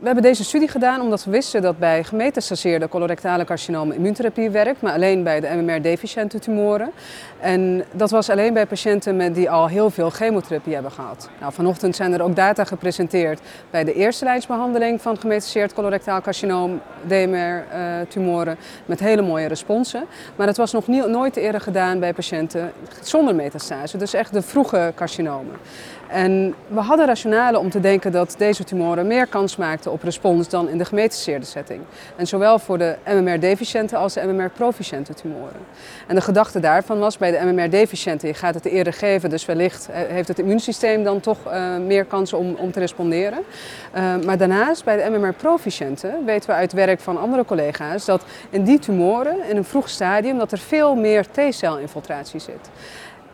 We hebben deze studie gedaan omdat we wisten dat bij gemetastaseerde colorectale carcinomen immuuntherapie werkt, maar alleen bij de MMR-deficiënte tumoren. En dat was alleen bij patiënten met die al heel veel chemotherapie hebben gehad. Nou, vanochtend zijn er ook data gepresenteerd bij de eerste lijnsbehandeling van gemetastaseerd colorectaal carcinoom, DMR-tumoren, met hele mooie responsen. Maar het was nog nooit eerder gedaan bij patiënten zonder metastase, dus echt de vroege carcinomen. En we hadden rationale om te denken dat deze tumoren meer kans maakten op respons dan in de gemetastaseerde setting. En zowel voor de MMR-deficiënte als de MMR-proficiënte tumoren. En de gedachte daarvan was bij de MMR-deficiënte, je gaat het eerder geven, dus wellicht eh, heeft het immuunsysteem dan toch uh, meer kansen om, om te responderen. Uh, maar daarnaast bij de MMR-proficiënte weten we uit werk van andere collega's dat in die tumoren in een vroeg stadium dat er veel meer T-celinfiltratie zit.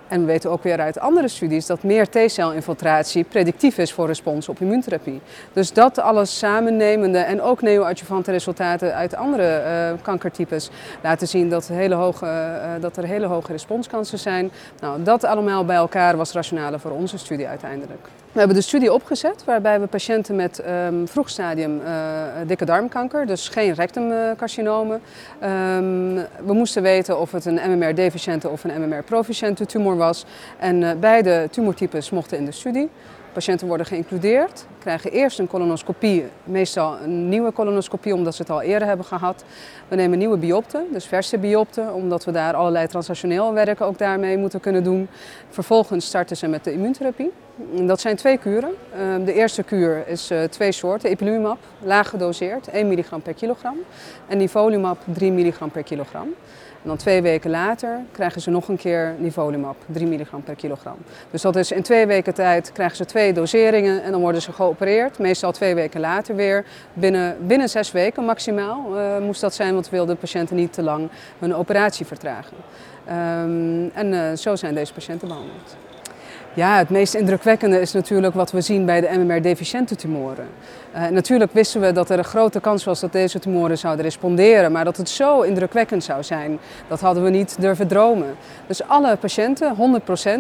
En we weten ook weer uit andere studies dat meer T-celinfiltratie predictief is voor respons op immuuntherapie. Dus dat alles samennemende en ook neoadjuvante resultaten uit andere uh, kankertypes laten zien dat, hele hoge, uh, dat er hele hoge responskansen zijn. Nou, dat allemaal bij elkaar was rationale voor onze studie uiteindelijk. We hebben de studie opgezet waarbij we patiënten met um, vroeg stadium uh, dikke darmkanker, dus geen rectumcarcinomen. Um, we moesten weten of het een MMR-deficiënte of een MMR-proficiënte tumor was. En uh, beide tumortypes mochten in de studie. Patiënten worden geïncludeerd, krijgen eerst een colonoscopie, meestal een nieuwe colonoscopie omdat ze het al eerder hebben gehad. We nemen nieuwe biopten, dus verse biopten, omdat we daar allerlei transactioneel werk ook daarmee moeten kunnen doen. Vervolgens starten ze met de immuuntherapie. Dat zijn twee kuren. Ehm, de eerste kuur is uh, twee soorten, ipilimumab, laag gedoseerd, 1 milligram per kilogram. En nivolumab, 3 milligram per kilogram. En dan twee weken later krijgen ze nog een keer nivolumab, 3 milligram per kilogram. Dus dat is in twee weken tijd krijgen ze twee doseringen en dan worden ze geopereerd. Meestal twee weken later weer. Binnen, binnen zes weken maximaal uh, moest dat zijn, want we wilden de patiënten niet te lang hun operatie vertragen. Um, en uh, zo zijn deze patiënten behandeld. Ja, het meest indrukwekkende is natuurlijk wat we zien bij de MMR-deficiënte tumoren. Uh, natuurlijk wisten we dat er een grote kans was dat deze tumoren zouden responderen, maar dat het zo indrukwekkend zou zijn, dat hadden we niet durven dromen. Dus alle patiënten,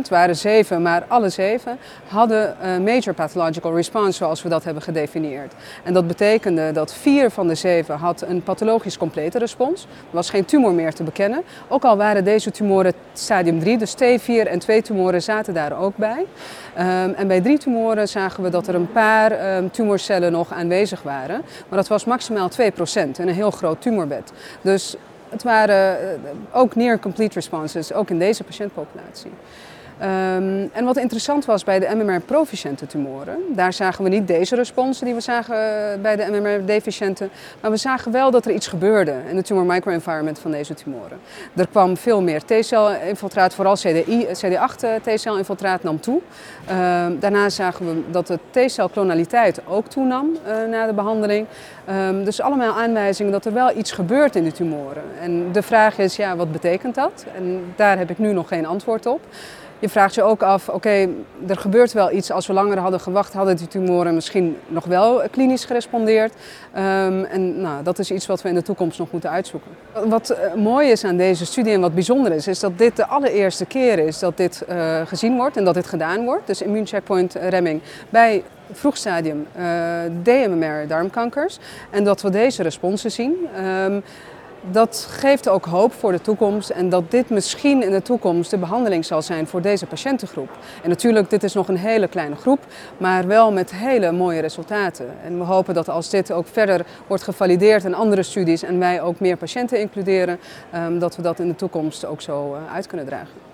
100% waren zeven, maar alle zeven hadden uh, major pathological response zoals we dat hebben gedefinieerd. En dat betekende dat vier van de zeven had een pathologisch complete respons. Er was geen tumor meer te bekennen. Ook al waren deze tumoren stadium 3, dus T4 en twee tumoren zaten daar ook bij. Um, en bij drie tumoren zagen we dat er een paar um, tumorcellen nog aanwezig waren. Maar dat was maximaal 2% in een heel groot tumorbed. Dus het waren uh, ook near complete responses, ook in deze patiëntpopulatie. Um, en wat interessant was bij de MMR-proficiënte tumoren, daar zagen we niet deze responsen die we zagen bij de MMR-deficiënte, maar we zagen wel dat er iets gebeurde in de tumor microenvironment van deze tumoren. Er kwam veel meer T-cel-infiltraat, vooral CDI, CD8 T-cel-infiltraat nam toe. Um, daarna zagen we dat de T-cel-klonaliteit ook toenam na de behandeling. Um, dus allemaal aanwijzingen dat er wel iets gebeurt in de tumoren. En de vraag is, ja, wat betekent dat? En daar heb ik nu nog geen antwoord op. Je vraagt je ook af, oké, er gebeurt wel iets. Als we langer hadden gewacht, hadden die tumoren misschien nog wel klinisch gerespondeerd. Um, en nou, dat is iets wat we in de toekomst nog moeten uitzoeken. Wat uh, mooi is aan deze studie en wat bijzonder is, is dat dit de allereerste keer is dat dit uh, gezien wordt en dat dit gedaan wordt. Dus immuuncheckpoint remming bij vroeg stadium uh, DMMR darmkankers. En dat we deze responsen zien. Um, dat geeft ook hoop voor de toekomst en dat dit misschien in de toekomst de behandeling zal zijn voor deze patiëntengroep. En natuurlijk, dit is nog een hele kleine groep, maar wel met hele mooie resultaten. En we hopen dat als dit ook verder wordt gevalideerd in andere studies en wij ook meer patiënten includeren, dat we dat in de toekomst ook zo uit kunnen dragen.